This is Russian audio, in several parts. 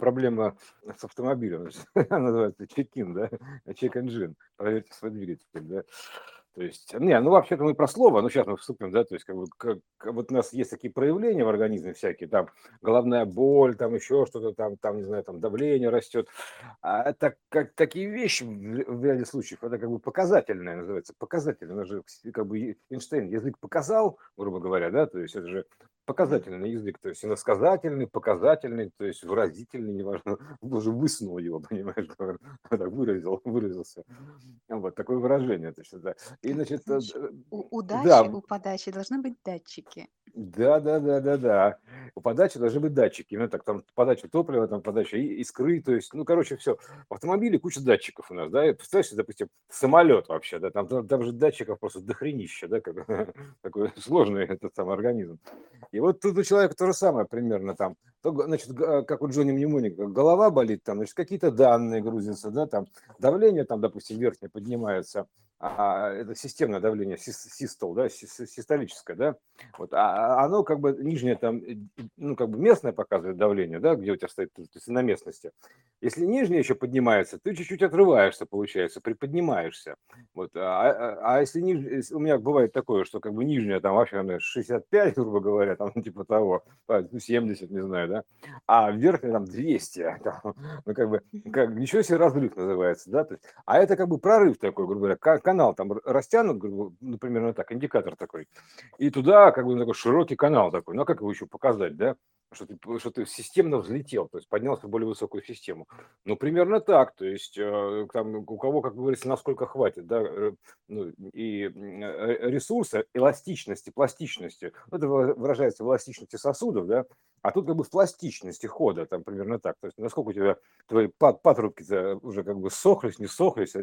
проблема с автомобилем. Она называется чекин, да, чек-энджин. Проверьте свой двигатель, да. То есть, не, ну вообще-то мы про слово, ну сейчас мы вступим, да, то есть как бы как, вот у нас есть такие проявления в организме всякие, там головная боль, там еще что-то, там, там не знаю, там давление растет. А это как такие вещи в ряде случаев, это как бы показательное называется, показательное, же как бы Эйнштейн язык показал, грубо говоря, да, то есть это же показательный язык, то есть иносказательный, показательный, то есть выразительный, неважно, даже высунул его, понимаешь, так выразил, выразился. Вот такое выражение. То есть, да. И, значит, э, у, у дачи, да. у подачи должны быть датчики. Да, да, да, да, да. У подачи должны быть датчики. Именно так, там подача топлива, там подача искры, то есть, ну, короче, все. В автомобиле куча датчиков у нас, да. И представляешь, допустим, самолет вообще, да, там, там, же датчиков просто дохренища, да, как, такой сложный этот самый организм. И вот тут у человека то же самое примерно там. То, значит, как у Джонни Мнемоника, голова болит, там, значит, какие-то данные грузятся, да, там, давление там, допустим, верхнее поднимается, а, это системное давление, систол, да, систолическое, да, вот, а, а оно как бы нижнее там, ну, как бы местное показывает давление, да, где у тебя стоит, то есть на местности. Если нижнее еще поднимается, ты чуть-чуть отрываешься, получается, приподнимаешься, вот, а, а, а если, ниж... у меня бывает такое, что как бы нижнее там вообще 65, грубо говоря, там типа того, ну, 70, не знаю, да, а верхнее там 200, там, ну, как бы, как, ничего себе разрыв называется, да, то есть, а это как бы прорыв такой, грубо говоря, канал там растянут, ну, примерно так, индикатор такой, и туда как бы такой широкий канал такой, ну, а как его еще показать, да, что ты, что ты системно взлетел, то есть поднялся в более высокую систему. Ну, примерно так, то есть э, там у кого, как говорится, насколько хватит, да, э, ну, и э, ресурса, эластичности, пластичности, ну, это выражается в эластичности сосудов, да, а тут как бы в пластичности хода, там примерно так. То есть насколько у тебя твои патрубки уже как бы сохлись, не сохлись,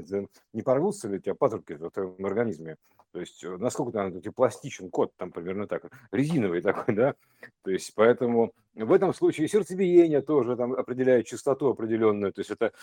не порвутся ли у тебя патрубки в твоем организме. То есть насколько там тебя пластичен код, там примерно так, резиновый такой, да. То есть поэтому в этом случае сердцебиение тоже там определяет частоту определенную. То есть это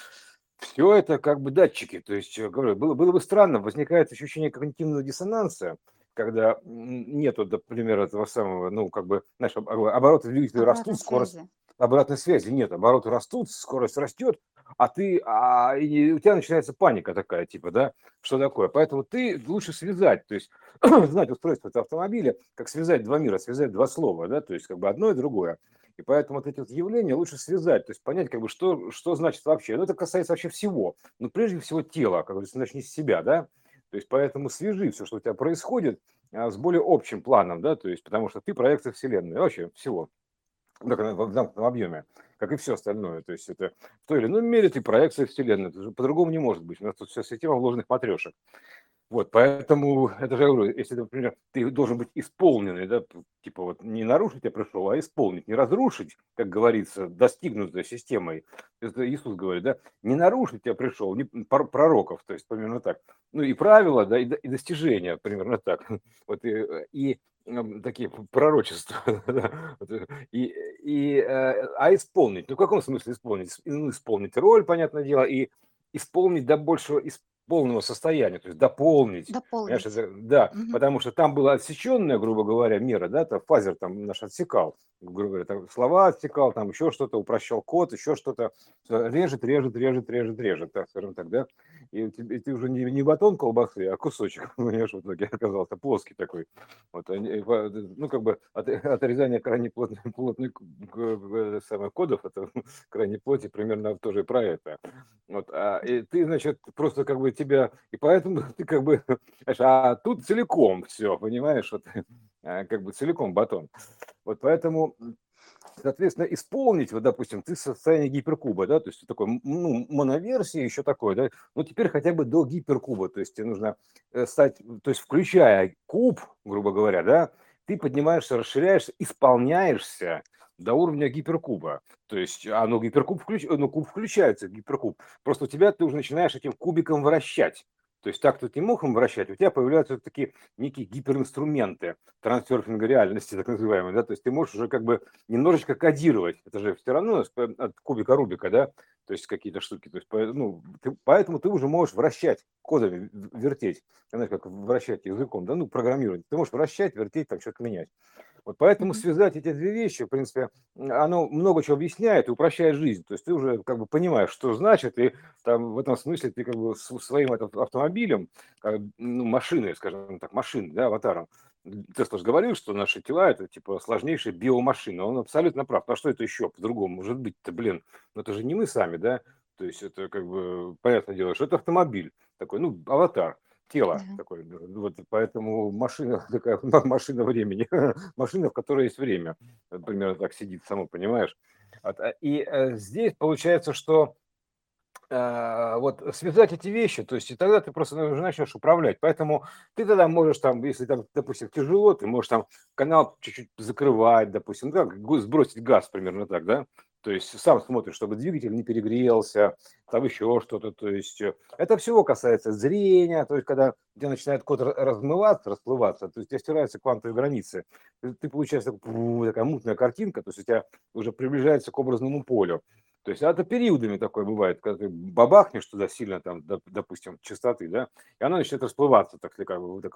все это как бы датчики. То есть, говорю, было, было бы странно, возникает ощущение когнитивного диссонанса, когда нету, например, этого самого, ну, как бы, знаешь, обороты двигателя растут, скорость, обратной связи нет, обороты растут, скорость растет, а ты, а, и у тебя начинается паника такая, типа, да, что такое. Поэтому ты лучше связать, то есть знать устройство этого автомобиля, как связать два мира, связать два слова, да, то есть как бы одно и другое. И поэтому вот эти вот явления лучше связать, то есть понять, как бы, что, что значит вообще. Ну, это касается вообще всего. Но прежде всего тела, как говорится, начни с себя, да. То есть поэтому свяжи все, что у тебя происходит, а, с более общим планом, да, то есть потому что ты проекция Вселенной, вообще всего в замкнутом объеме, как и все остальное. То есть это в той или иной мере ты проекция Вселенной. По-другому не может быть. У нас тут вся система вложенных матрешек. Вот, поэтому, это же я говорю, если, например, ты должен быть исполненный, да, типа вот не нарушить я пришел, а исполнить, не разрушить, как говорится, достигнутой системой. Это Иисус говорит, да, не нарушить я пришел, не пророков, то есть примерно так. Ну и правила, да, и, и достижения, примерно так. Вот и, и такие пророчества, и, и, э, а исполнить, ну в каком смысле исполнить? Ну, исполнить роль, понятное дело, и исполнить до большего, полного состояния, то есть дополнить. Дополнить. Это, да, угу. потому что там была отсеченная, грубо говоря, мера, да, там фазер там наш отсекал, грубо говоря, там слова отсекал, там еще что-то, упрощал код, еще что-то, режет, режет, режет, режет, режет, так скажем так, да, и, и ты уже не, не батон колбасы, а кусочек, понимаешь, в итоге оказался плоский такой, вот, ну, как бы от, отрезание крайне плотных, плотных самых кодов, это крайне плоти, примерно тоже про это, вот, а, и ты, значит, просто как бы тебя, и поэтому ты как бы, а тут целиком все, понимаешь, вот, а, как бы целиком батон. Вот поэтому, соответственно, исполнить, вот, допустим, ты состояние гиперкуба, да, то есть такой, ну, моноверсии еще такое, да, ну, теперь хотя бы до гиперкуба, то есть тебе нужно э, стать, то есть включая куб, грубо говоря, да, ты поднимаешься, расширяешься, исполняешься до уровня гиперкуба. То есть, а ну, гиперкуб включ... ну, куб включается, гиперкуб. Просто у тебя ты уже начинаешь этим кубиком вращать. То есть так тут не мог вращать, у тебя появляются такие некие гиперинструменты трансферфинга реальности, так называемые, да, то есть ты можешь уже как бы немножечко кодировать, это же все равно от кубика Рубика, да, то есть какие-то штуки, то есть, ну, ты, поэтому ты уже можешь вращать кодами, вертеть, знаешь, как вращать языком, да, ну, программировать, ты можешь вращать, вертеть, там что-то менять. Вот поэтому связать эти две вещи, в принципе, оно много чего объясняет и упрощает жизнь. То есть ты уже как бы понимаешь, что значит, и там в этом смысле ты как бы своим автомобилем, ну, машиной, скажем так, машиной, да, аватаром, Тесла же говорил, что наши тела это типа сложнейшая биомашина. Он абсолютно прав. Ну а что это еще по-другому может быть-то, блин? Ну это же не мы сами, да? То есть это как бы понятное дело, что это автомобиль такой, ну аватар тело да. такое. Вот поэтому машина такая машина времени, машина, в которой есть время, примерно так сидит, само понимаешь. А, и э, здесь получается, что э, вот связать эти вещи, то есть и тогда ты просто начнешь управлять. Поэтому ты тогда можешь там, если там, допустим, тяжело, ты можешь там канал чуть-чуть закрывать, допустим, как сбросить газ примерно так, да, то есть сам смотришь, чтобы двигатель не перегрелся, там еще что-то. То есть э, это всего касается зрения, то есть когда где начинает код размываться, расплываться, то есть у тебя стираются квантовые границы, ты, ты получаешь такая, такая мутная картинка, то есть у тебя уже приближается к образному полю. То есть это периодами такое бывает, когда ты бабахнешь туда сильно, там, допустим, частоты, да, и оно начинает расплываться, так, как бы, так,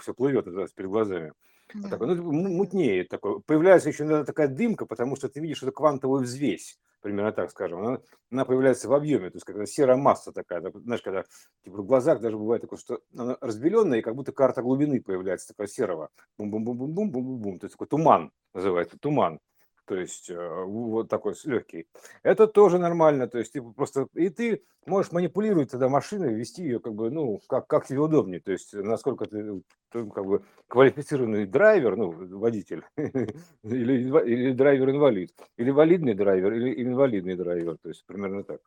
все плывет перед глазами. Да. Такой, ну, мутнеет такой. Появляется еще иногда такая дымка, потому что ты видишь эту квантовую взвесь, примерно так скажем. Она, она появляется в объеме, то есть когда серая масса такая, знаешь, когда типа, в глазах даже бывает такое, что она разбеленная, и как будто карта глубины появляется, такая серого. Бум-бум-бум-бум-бум-бум-бум. То есть такой туман называется, туман то есть э, вот такой легкий. Это тоже нормально, то есть ты просто и ты можешь манипулировать тогда машиной, вести ее как бы, ну, как, как тебе удобнее, то есть насколько ты, ты как бы квалифицированный драйвер, ну, водитель, или, или драйвер-инвалид, или валидный драйвер, или инвалидный драйвер, то есть примерно так.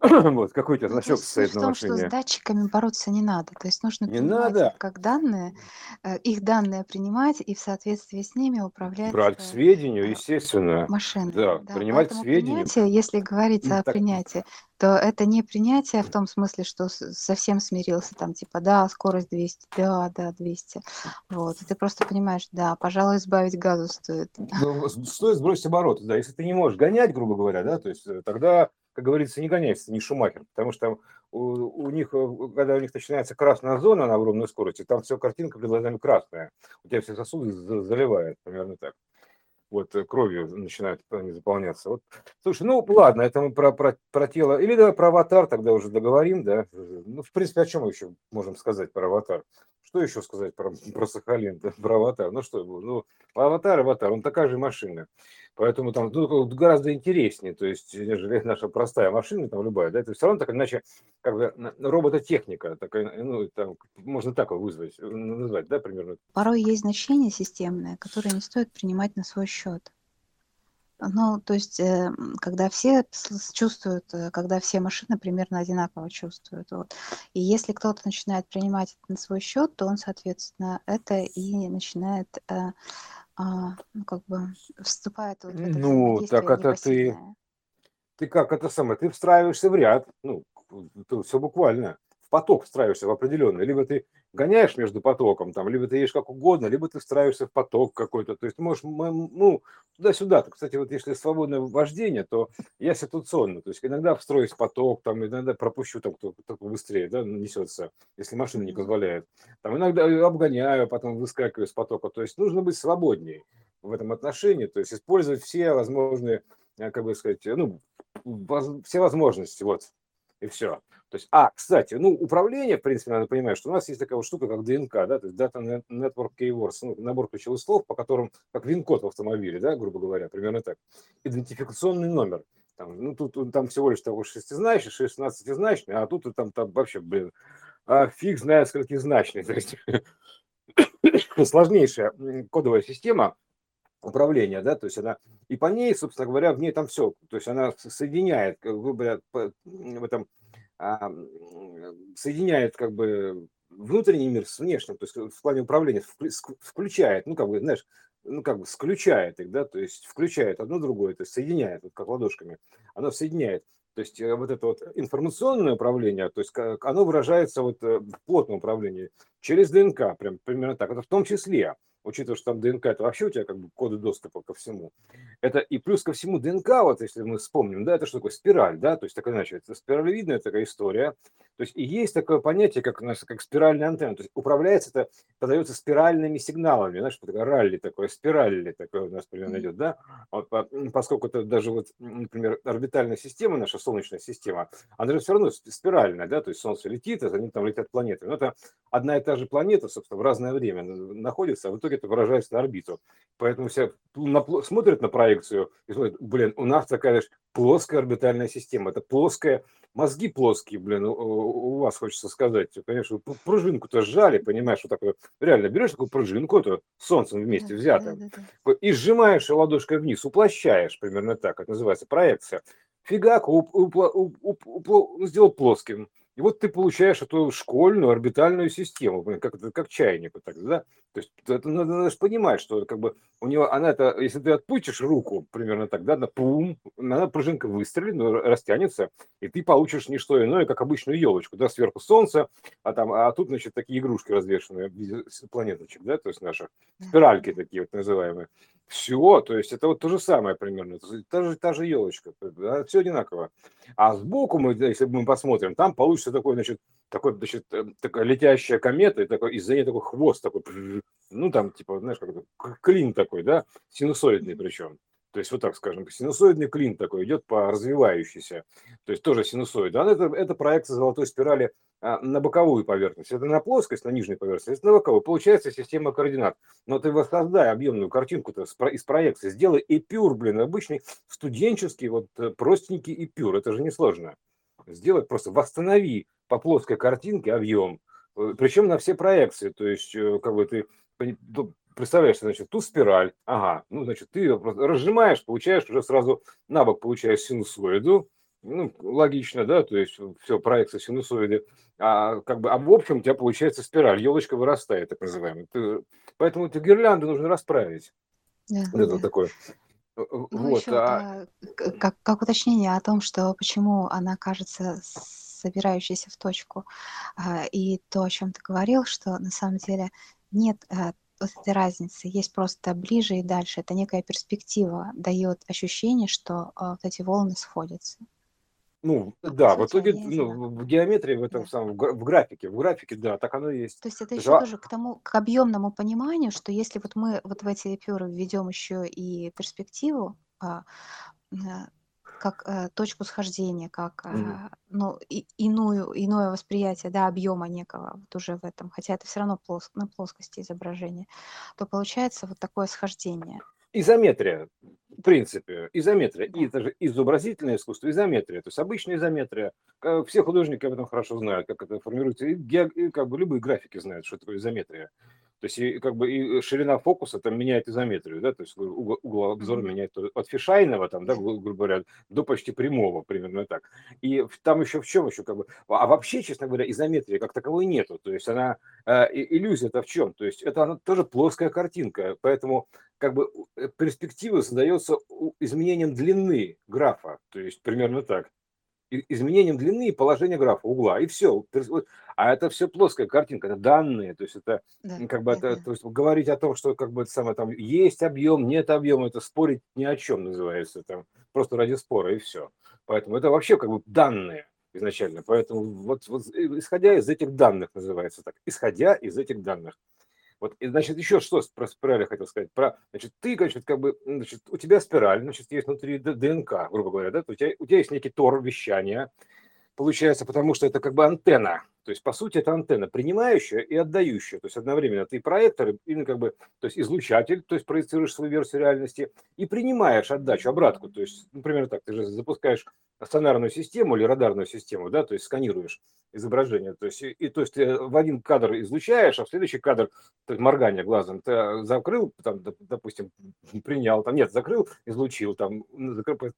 Вот, какой у тебя ну, значок стоит на машине? что с датчиками бороться не надо. То есть нужно Не надо. как данные, э, их данные принимать и в соответствии с ними управлять Брать к э, сведению, естественно. машиной. Да, Да, принимать поэтому сведению. принятие, если говорится о Так, принятии, то это не принятие в том смысле, что совсем смирился, там, типа, да, скорость 200, да, да, 200. Вот. И ты просто понимаешь, да, пожалуй, избавить газу стоит. ну, стоит сбросить обороты, да. Если ты не можешь гонять, грубо говоря, да, то есть э, тогда как говорится, не гоняйся, не Шумахер, потому что у, у них, э, когда у них начинается красная зона на огромной скорости, там все картинка перед глазами красная, у тебя все сосуды заливает, примерно так. Вот э, кровью начинают они заполняться. Вот, слушай, ну ладно, это мы про, про, про тело. Или давай про аватар тогда уже договорим, да? Ну, в принципе, о чем мы еще можем сказать про аватар? Что еще сказать про, про Сахалин, про аватар? Ну что, ну, аватар, аватар, он такая же машина. Поэтому там ну, гораздо интереснее, то есть, нежели наша простая машина, там любая, да, это все равно так иначе, как бы робототехника, такая, ну, там, можно так его вызвать, назвать, да, примерно. Порой есть значения системные, которые не стоит принимать на свой счет. Ну, то есть, э, когда все чувствуют, э, когда все машины примерно одинаково чувствуют. Вот. И если кто-то начинает принимать это на свой счет, то он, соответственно, это и начинает э, а, ну, как бы вступает вот в это Ну, так это ты, ты как это самое, ты встраиваешься в ряд, ну, все буквально, в поток встраиваешься в определенный, либо ты гоняешь между потоком, там, либо ты едешь как угодно, либо ты встраиваешься в поток какой-то. То есть ты можешь, ну, туда-сюда. Кстати, вот если свободное вождение, то я ситуационно. То есть иногда встроюсь в поток, там, иногда пропущу, там, кто, кто быстрее, да, несется, если машина не позволяет. Там иногда обгоняю, потом выскакиваю из потока. То есть нужно быть свободнее в этом отношении, то есть использовать все возможные, э, как бы сказать, ну, все возможности, вот, и все. То есть, а, кстати, ну, управление, в принципе, надо понимать, что у нас есть такая вот штука, как ДНК, да, то есть Data Network Keywords, ну, набор ключевых слов, по которым, как вин-код в автомобиле, да, грубо говоря, примерно так. Идентификационный номер. Там, ну, тут там всего лишь того шестизначный, шестнадцатизначный, а тут там, там вообще, блин, а фиг знает сколькизначный. То есть сложнейшая кодовая система, управления, да, то есть она, и по ней, собственно говоря, в ней там все, то есть она соединяет, грубо говоря, в этом а, соединяет как бы внутренний мир с внешним, то есть в плане управления включает, ну как бы, знаешь, ну как бы сключает их, да, то есть включает одно другое, то есть соединяет, вот как ладошками, оно соединяет. То есть э, вот это вот информационное управление, то есть оно выражается вот э, в плотном управлении через ДНК, прям примерно так. Это в том числе учитывая, что там ДНК это вообще у тебя как бы коды доступа ко всему. Это и плюс ко всему ДНК, вот если мы вспомним, да, это что такое спираль, да, то есть так иначе, это спиралевидная такая история. То есть и есть такое понятие, как у нас, как спиральная антенна. То есть управляется это, подается спиральными сигналами, знаешь, такое ралли такое, спираль такое у нас примерно идет, да. Вот, поскольку это даже вот, например, орбитальная система, наша Солнечная система, она же все равно спиральная, да, то есть Солнце летит, а за ним там летят планеты. Но это одна и та же планета, собственно, в разное время находится, а в итоге это выражается на орбиту. Поэтому все на, смотрят на проекцию и смотрят, блин, у нас такая же плоская орбитальная система, это плоская, мозги плоские, блин, у, у вас хочется сказать, конечно, пружинку-то сжали, понимаешь, что такое, реально берешь такую пружинку, это солнцем вместе взятым, да, да, да. и сжимаешь ладошкой вниз, уплощаешь, примерно так, это называется проекция. Фигак, уп, уп, уп, уп, уп, сделал плоским и вот ты получаешь эту школьную орбитальную систему, как, как чайник. Вот так, да? То есть это надо, надо же понимать, что как бы у него, она это, если ты отпустишь руку, примерно так, да, на пум, она пружинка выстрелит, но растянется, и ты получишь не что иное, как обычную елочку, да, сверху солнце, а там, а тут, значит, такие игрушки развешенные в виде планеточек, да, то есть наши спиральки такие вот называемые. Все, то есть это вот то же самое примерно, та же, та же елочка, да, все одинаково. А сбоку мы, если мы посмотрим, там получится такой, значит, такой, значит, э, такая летящая комета, и такой, из-за нее такой хвост такой, ну там, типа, знаешь, как клин такой, да, синусоидный причем. То есть вот так скажем, синусоидный клин такой идет по развивающейся, то есть тоже синусоид. А это, это проекция золотой спирали а, на боковую поверхность. Это на плоскость, на нижнюю поверхность, это на боковую. Получается система координат. Но ты воссоздай объемную картинку-то из проекции. Сделай эпюр, блин, обычный студенческий, вот э, простенький эпюр. Это же несложно. Сделай просто, восстанови по плоской картинке объем, э, причем на все проекции. То есть, э, как бы ты представляешь, значит, ту спираль, ага, ну, значит, ты разжимаешь, получаешь уже сразу на бок получаешь синусоиду, ну, логично, да, то есть все, проекция синусоиды, а как бы, а в общем у тебя получается спираль, елочка вырастает, так называемая. Ты, поэтому эту гирлянду нужно расправить. Да, вот это да. такое. Э, э, ну, вот, еще, а... как, как уточнение о том, что почему она кажется собирающейся в точку, а, и то, о чем ты говорил, что на самом деле нет а, вот этой разницы. Есть просто ближе и дальше. Это некая перспектива, дает ощущение, что а, вот эти волны сходятся. Ну, а да, в итоге, ну, в геометрии, в этом да. самом, в графике, в графике, да, так оно и есть. То есть это еще тоже к тому, к объемному пониманию, что если вот мы вот в эти эпюры введем еще и перспективу, а, как э, точку схождения, как э, ну, и, иную, иное восприятие да, объема некого вот уже в этом, хотя это все равно плос, на плоскости изображения, то получается вот такое схождение. Изометрия, в принципе, изометрия. И это же изобразительное искусство, изометрия. То есть обычная изометрия. Все художники об этом хорошо знают, как это формируется. И как бы любые графики знают, что такое изометрия. То есть и, как бы и ширина фокуса там меняет изометрию, да, то есть угол, угол обзора меняет от фишайного там, да, грубо говоря, до почти прямого, примерно так. И там еще в чем еще как бы, а вообще, честно говоря, изометрии как таковой нету, то есть она, э, иллюзия-то в чем? То есть это она тоже плоская картинка, поэтому как бы э, перспектива создается изменением длины графа, то есть примерно так изменением длины и положения графа угла, и все. А это все плоская картинка, это данные, то есть это да, как бы это, то есть говорить о том, что как бы это самое там есть объем, нет объема, это спорить ни о чем называется, там просто ради спора и все. Поэтому это вообще как бы данные изначально. Поэтому вот, вот исходя из этих данных называется так, исходя из этих данных. Вот, и, значит, еще что про спирали хотел сказать. Про, значит, ты, значит, как бы, значит, у тебя спираль, значит, есть внутри ДНК, грубо говоря, да, у тебя, у тебя есть некий тор вещания, получается, потому что это как бы антенна, то есть, по сути, это антенна, принимающая и отдающая. То есть, одновременно ты проектор, или как бы, то есть, излучатель, то есть, проецируешь свою версию реальности и принимаешь отдачу, обратку. То есть, например, так, ты же запускаешь сонарную систему или радарную систему, да, то есть, сканируешь изображение. То есть, и, то есть ты в один кадр излучаешь, а в следующий кадр, то есть моргание глазом, ты закрыл, там, допустим, принял, там, нет, закрыл, излучил, там,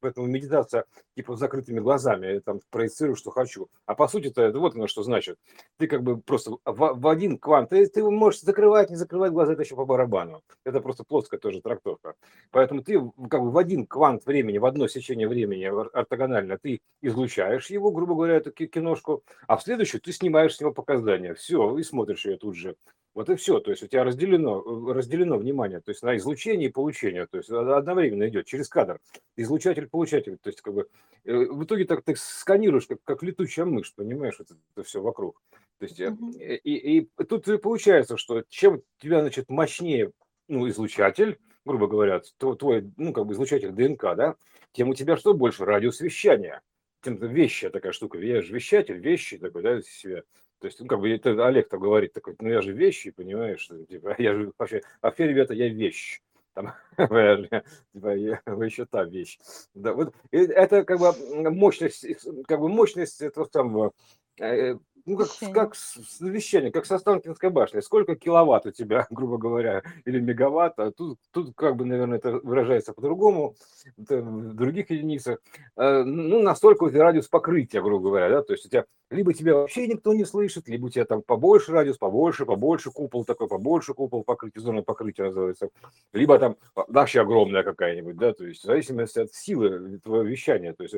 поэтому медитация типа закрытыми глазами, там, проецирую, что хочу. А по сути это вот оно что значит. Ты как бы просто в, в один квант, ты, ты можешь закрывать, не закрывать глаза, это еще по барабану. Это просто плоская тоже трактовка. Поэтому ты как бы в один квант времени, в одно сечение времени ортогонально, ты излучаешь его, грубо говоря, эту киношку, а в следующую ты снимаешь с него показания, все, и смотришь ее тут же. Вот и все, то есть у тебя разделено, э, разделено внимание, то есть на излучение и получение, то есть одновременно идет через кадр, излучатель-получатель, то есть как бы э, в итоге так ты сканируешь, как, как летучая мышь, понимаешь, это, это все вокруг. То есть, mm-hmm. и, и тут получается, что чем у тебя, значит, мощнее ну, излучатель, грубо говоря, твой, ну, как бы излучатель ДНК, да, тем у тебя что больше? Радиус вещания. Тем вещая такая штука. Я же вещатель, вещи такой, да, себя. То есть, ну, как бы это Олег так говорит, такой, ну, я же вещи, понимаешь, типа, я же вообще, а все, ребята, я вещь. Там, типа, я, вы еще та вещь. Да, вот, это как бы мощность, как бы мощность этого э, ну, как, вещание. как вещание, как со Останкинской башни. Сколько киловатт у тебя, грубо говоря, или мегаватт, а тут, тут как бы, наверное, это выражается по-другому, в других единицах. Э, ну, настолько у тебя радиус покрытия, грубо говоря, да, то есть у тебя либо тебя вообще никто не слышит, либо у тебя там побольше радиус, побольше, побольше купол такой, побольше купол покрытия, зона покрытия называется, либо там вообще огромная какая-нибудь, да, то есть в зависимости от силы твоего вещания, то есть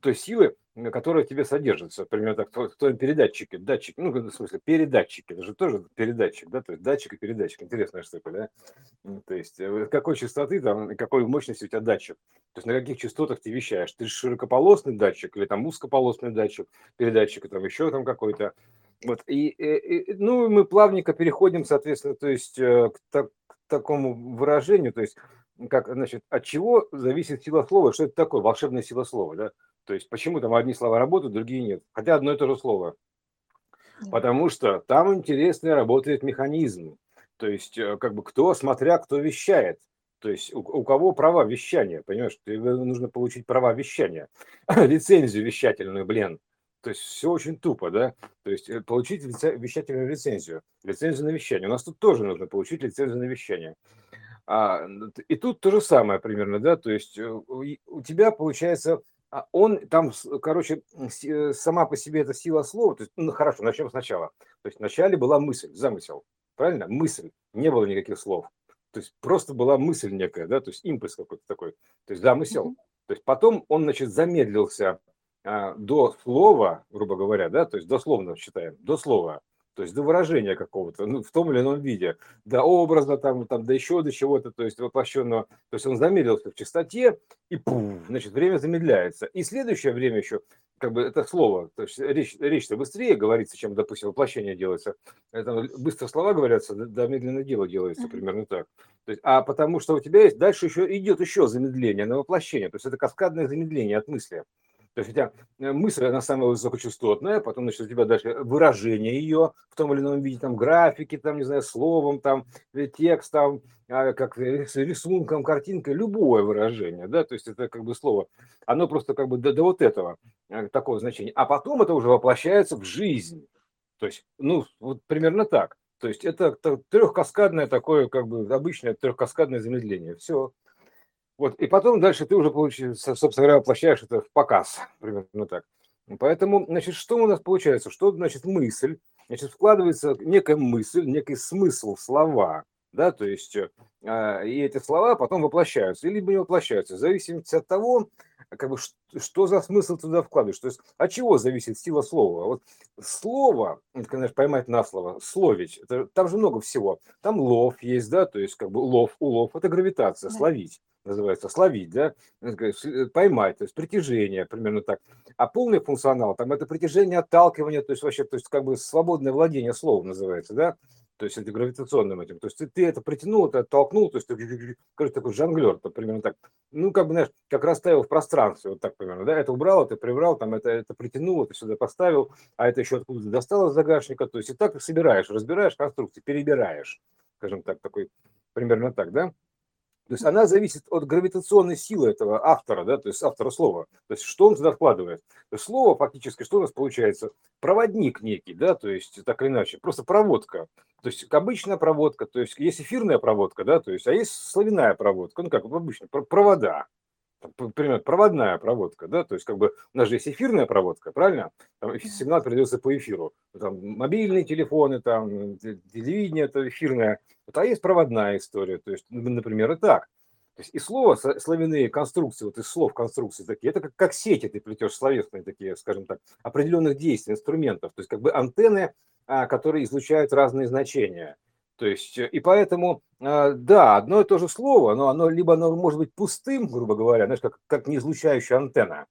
той силы, которая тебе содержится, например, так, в твоем передатчике, датчик, ну, в смысле, передатчик, это же тоже передатчик, да, то есть датчик и передатчик, интересная штука, да, то есть э, какой частоты там, какой мощности у тебя датчик, то есть на каких частотах ты вещаешь, ты широкополосный датчик или там узкополосный датчик, передатчик, там еще там какой-то, вот, и, и, ну, мы плавненько переходим, соответственно, то есть э, к, так, к такому выражению, то есть как, значит, от чего зависит сила слова, что это такое, волшебная сила слова, да, то есть почему там одни слова работают, другие нет, хотя одно и то же слово, потому что там интересно работает механизм, то есть э, как бы кто, смотря кто вещает, то есть у, у кого права вещания, понимаешь, тебе нужно получить права вещания, лицензию вещательную, блин, то есть все очень тупо, да, то есть э, получить вещательную лицензию, лицензию на вещание, у нас тут тоже нужно получить лицензию на вещание, а, и тут то же самое примерно, да, то есть э, у тебя получается, он там, короче, э, сама по себе эта сила слова, то есть, ну хорошо, начнем сначала. То есть вначале была мысль, замысел, правильно? Мысль, не было никаких слов. То есть просто была мысль некая, да, то есть импульс какой-то такой, то есть замысел. Mm-hmm. То есть потом он, значит, замедлился а, до слова, грубо говоря, да, то есть дословно считаем, до слова то есть до выражения какого-то, ну, в том или ином виде, до образа, там, там, до еще до чего-то, то есть воплощенного, то есть он замедлился в частоте, и пуф, значит, время замедляется. И следующее время еще, как бы это слово, то есть речь, речь-то быстрее говорится, чем, допустим, воплощение делается. Это быстро слова говорятся, да, медленно дело делается, примерно так. То есть, а потому что у тебя есть, дальше еще идет еще замедление на воплощение, то есть это каскадное замедление от мысли. То есть у тебя э, мысль, она самая высокочастотная, потом, значит, у тебя дальше выражение ее в том или ином виде, там, графики, там, не знаю, словом, там, э, текстом, а, как рисунком, картинкой, любое выражение, да, то есть это как бы слово, оно просто как бы до, до вот этого, э, такого значения. А потом это уже воплощается в жизнь. То есть, ну, вот примерно так. То есть это трехкаскадное такое, как бы обычное трехкаскадное замедление. Все. Вот, и потом дальше ты уже, получается, собственно говоря, воплощаешь это в показ, примерно так. Поэтому, значит, что у нас получается? Что значит мысль? Значит, вкладывается некая мысль, некий смысл, слова, да, то есть, э, и эти слова потом воплощаются, либо не воплощаются, в зависимости от того, как бы, что, что за смысл туда вкладываешь. То есть, от чего зависит сила слова? Вот слово, это, конечно, поймать на слово, словить, это, там же много всего. Там лов есть, да, то есть, как бы, лов, улов, это гравитация, да. словить называется, словить, да, э, э, поймать, то есть притяжение, примерно так. А полный функционал, там это притяжение, отталкивание, то есть вообще, то есть как бы свободное владение словом называется, да, то есть это гравитационным этим. То есть ты, ты это притянул, это оттолкнул, то есть ты, короче, такой жонглер, то примерно так. Ну, как бы, знаешь, как расставил в пространстве, вот так примерно, да, это убрал, это прибрал, там это, это притянул, это сюда поставил, а это еще откуда-то достал из загашника, то есть и так собираешь, разбираешь конструкции, перебираешь, скажем так, такой, примерно так, да. То есть она зависит от гравитационной силы этого автора, да, то есть автора слова. То есть что он туда вкладывает. То есть слово фактически, что у нас получается? Проводник некий, да, то есть так или иначе, просто проводка. То есть обычная проводка, то есть есть эфирная проводка, да, то есть, а есть славяная проводка, ну как обычно, провода например, проводная проводка, да, то есть как бы у нас же есть эфирная проводка, правильно? Там сигнал передается по эфиру. Там мобильные телефоны, там телевидение, это эфирное. Вот, а есть проводная история, то есть, например, и так. То есть и слово, словяные конструкции, вот из слов конструкции такие, это как, как сети ты плетешь словесные такие, скажем так, определенных действий, инструментов. То есть как бы антенны, а, которые излучают разные значения. То есть, и поэтому, а, да, одно и то же слово, но оно либо оно может быть пустым, грубо говоря, знаешь, как, как неизлучающая антенна.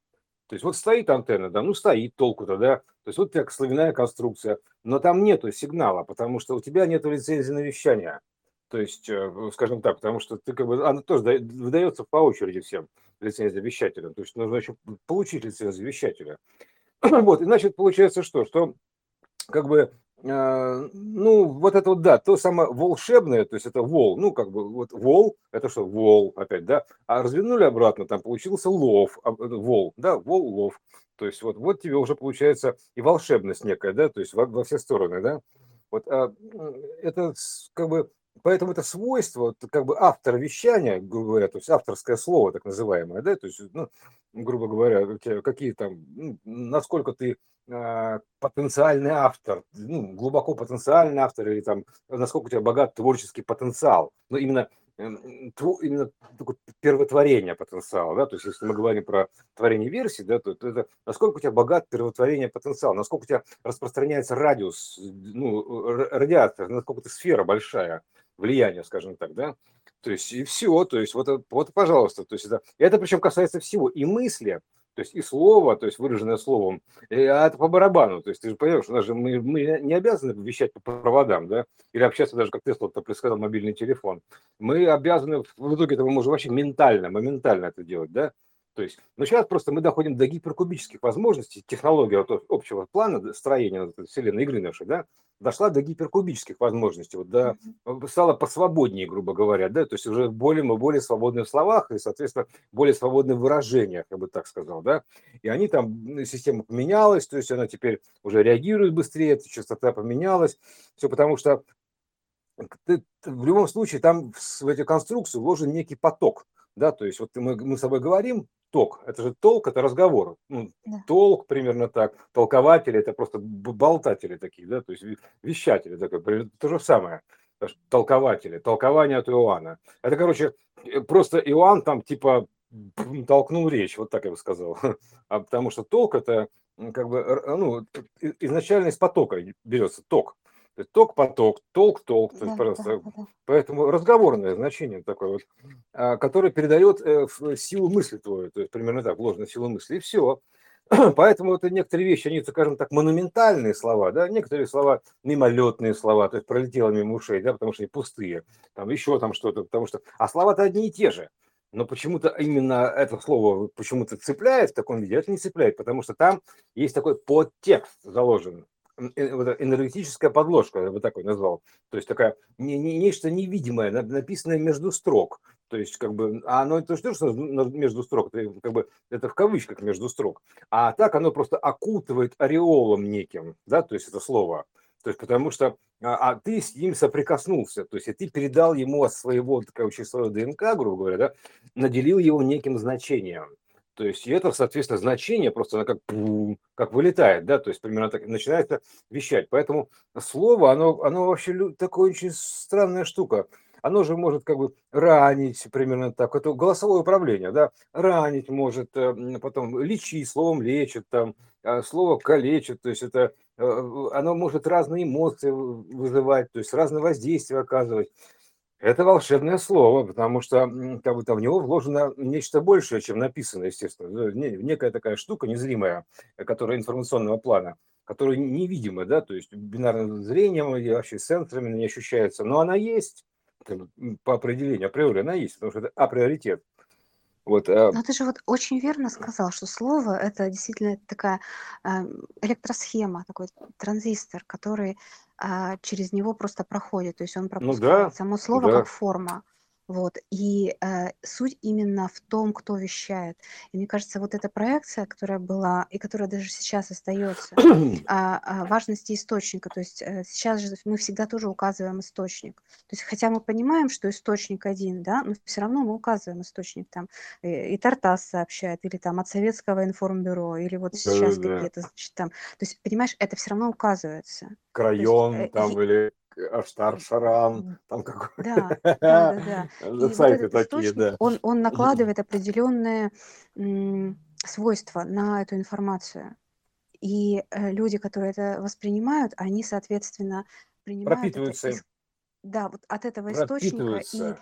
То есть вот стоит антенна, да, ну стоит толку-то, да. То есть вот у тебя словяная конструкция, но там нету сигнала, потому что у тебя нету лицензии на вещание. То есть, э, скажем так, потому что ты как бы, она тоже выдается по очереди всем лицензия вещателя. То есть нужно еще получить лицензию вещателя. Вот, и значит, получается что? Что как бы ну, вот это вот, да, то самое волшебное, то есть это вол, ну, как бы, вот вол, это что, вол опять, да, а развернули обратно, там получился лов, а, э, вол, да, вол, лов, то есть вот, вот тебе уже получается и волшебность некая, да, то есть во, во все стороны, да, вот а, это как бы Поэтому это свойство, как бы автор вещания, грубо говоря, то есть авторское слово так называемое, да, то есть, ну, грубо говоря, какие там, насколько ты потенциальный автор, ну, глубоко потенциальный автор, или там, насколько у тебя богат творческий потенциал, но именно именно такое первотворение потенциала, да, то есть если мы говорим про творение версий, да, то, то это насколько у тебя богат первотворение потенциал, насколько у тебя распространяется радиус, ну, радиация, насколько ты сфера большая, влияния, скажем так, да, то есть и все, то есть вот, вот пожалуйста, то есть это, это причем касается всего, и мысли, то есть и слово, то есть выраженное словом, а это по барабану, то есть ты же понимаешь, у нас же мы, мы не обязаны вещать по проводам, да, или общаться даже, как Тесла то предсказал, мобильный телефон. Мы обязаны, в итоге этого можем вообще ментально, моментально это делать, да, то есть, но сейчас просто мы доходим до гиперкубических возможностей, технология вот, общего плана строения вот, Вселенной игры нашей, да, дошла до гиперкубических возможностей, вот, до, стала посвободнее, грубо говоря, да, то есть уже более, мы более свободны в словах и, соответственно, более свободны в выражениях, я бы так сказал, да, и они там, система поменялась, то есть она теперь уже реагирует быстрее, частота поменялась, все потому что ты, в любом случае там в, эти конструкции вложен некий поток, да, то есть вот мы, мы с тобой говорим, ток. Это же толк, это разговор. Ну, да. Толк примерно так. Толкователи это просто болтатели такие, да, то есть вещатели такое. То же самое. Толкователи, толкование от Иоанна. Это, короче, э, просто Иоанн там типа толкнул речь, вот так я бы сказал. А потому что толк это как бы, ну, изначально из потока берется ток ток-поток, толк-толк, то есть, пожалуйста. Да, да, да. Поэтому разговорное значение такое вот, а, которое передает э, силу мысли твою, то есть примерно так, ложную силу мысли, и все. Поэтому это некоторые вещи, они, скажем так, монументальные слова, да, некоторые слова мимолетные слова, то есть пролетело мимо ушей, да, потому что они пустые, там еще там что-то, потому что, а слова-то одни и те же. Но почему-то именно это слово почему-то цепляет в таком виде, это не цепляет, потому что там есть такой подтекст заложен. Э, энергетическая подложка, я бы такой назвал. То есть такая не, не, нечто невидимое, написанное между строк. То есть, как бы, а оно это что, что между строк, это, как бы, это в кавычках между строк. А так оно просто окутывает ореолом неким, да, то есть это слово. То есть, потому что а, а ты с ним соприкоснулся, то есть и ты передал ему от своего, короче, своего ДНК, грубо говоря, да, наделил его неким значением. То есть и это, соответственно, значение просто оно как, как вылетает, да, то есть примерно так начинает вещать. Поэтому слово, оно, оно вообще такое очень странная штука. Оно же может как бы ранить, примерно так. Это голосовое управление, да, ранить может, э, потом лечить, словом лечит, там, а слово калечит, то есть это, э, оно может разные эмоции вызывать, то есть разные воздействия оказывать. Это волшебное слово, потому что как бы, там в него вложено нечто большее, чем написано, естественно. Ну, некая такая штука незримая, которая информационного плана, которая невидимая, да, то есть бинарным зрением и вообще сенсорами не ощущается, но она есть по определению, априори она есть, потому что это априоритет. Вот, а... Но ты же вот очень верно сказал, что слово это действительно такая э, электросхема, такой транзистор, который э, через него просто проходит, то есть он пропускает ну, да, само слово да. как форма. Вот. И э, суть именно в том, кто вещает. И мне кажется, вот эта проекция, которая была, и которая даже сейчас остается, о, о важности источника. То есть э, сейчас же мы всегда тоже указываем источник. То есть хотя мы понимаем, что источник один, да, но все равно мы указываем источник. Там и, и Тартас сообщает, или там от Советского информбюро, или вот сейчас да, какие-то, значит, там. То есть, понимаешь, это все равно указывается. Крайон есть, э, там, или Аштар Шаран, там какой Да, да, да, да. И вот сайты этот такие, источник, да. он, он накладывает определенные свойства на эту информацию. И э, люди, которые это воспринимают, они, соответственно, принимают это Пропитываются из, да, вот от этого источника и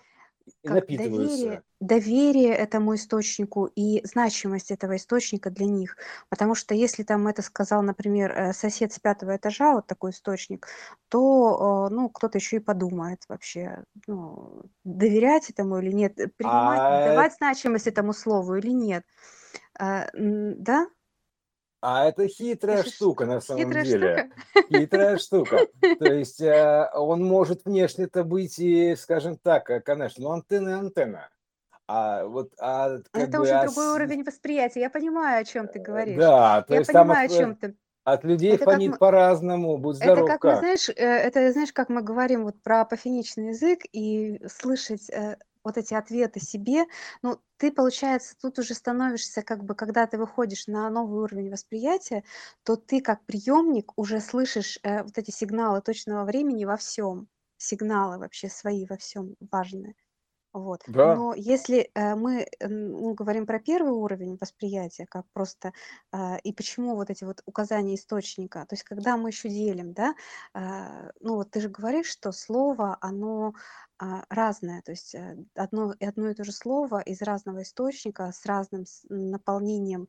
как доверие, напитываются. доверие этому источнику и значимость этого источника для них. Потому что если там это сказал, например, э, сосед с пятого этажа, вот такой источник, то, э, ну, кто-то еще и подумает вообще, ну, доверять этому или нет, э, принимать, А давать значимость этому слову или нет. А, Да? А это хитрая штука на самом хитрая деле. штука? Хитрая штука. То есть э, он может внешне-то быть и, скажем так, э, конечно, ну антенна антенна. А вот, а как Это бы, уже а другой уровень восприятия. Я понимаю, о чем ты э, говоришь. да, то Я есть там от, понимаю, о чем ты. от людей Это как фонит мы, по-разному, будь это здоров как мы, как. знаешь, это знаешь, как мы говорим вот про апофеничный язык и слышать вот эти ответы себе, ну, ты, получается, тут уже становишься, как бы, когда ты выходишь на новый уровень восприятия, то ты как приемник уже слышишь э, вот эти сигналы точного времени во всем, сигналы вообще свои во всем важные. Вот. Да, Но если э, мы э, ну, говорим про первый уровень восприятия, как просто э, и почему вот эти вот указания источника, то есть когда мы еще делим, да, э, ну вот ты же говоришь, что слово, оно а, разное, то есть э, одно, и одно и то же слово из разного источника с разным с- наполнением,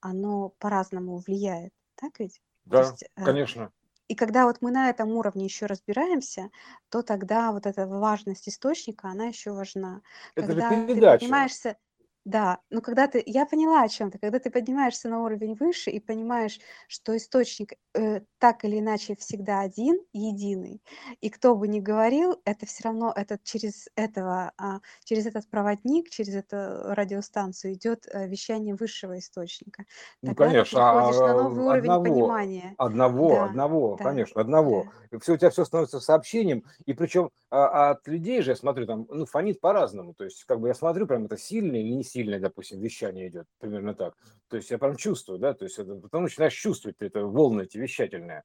оно по-разному влияет, так ведь? То да, есть э, конечно. И когда вот мы на этом уровне еще разбираемся, то тогда вот эта важность источника, она еще важна. Это же Когда ты передача. поднимаешься, да, но когда ты, я поняла о чем ты, когда ты поднимаешься на уровень выше и понимаешь, что источник э, так или иначе всегда один, единый, и кто бы ни говорил, это все равно этот через этого, а, через этот проводник, через эту радиостанцию идет э, вещание высшего источника. Ну, Тогда ты конечно, на а, новый уровень одного, понимания. одного, Да, одного, да, конечно, одного. да. Все у тебя все становится сообщением, и причем а, от людей же я смотрю там, ну фонит по-разному, то есть как бы я смотрю, прям это сильное или не сильное, допустим, вещание идет, примерно так. То есть я прям чувствую, да, то есть это, потом начинаешь чувствовать это волны эти вещательные.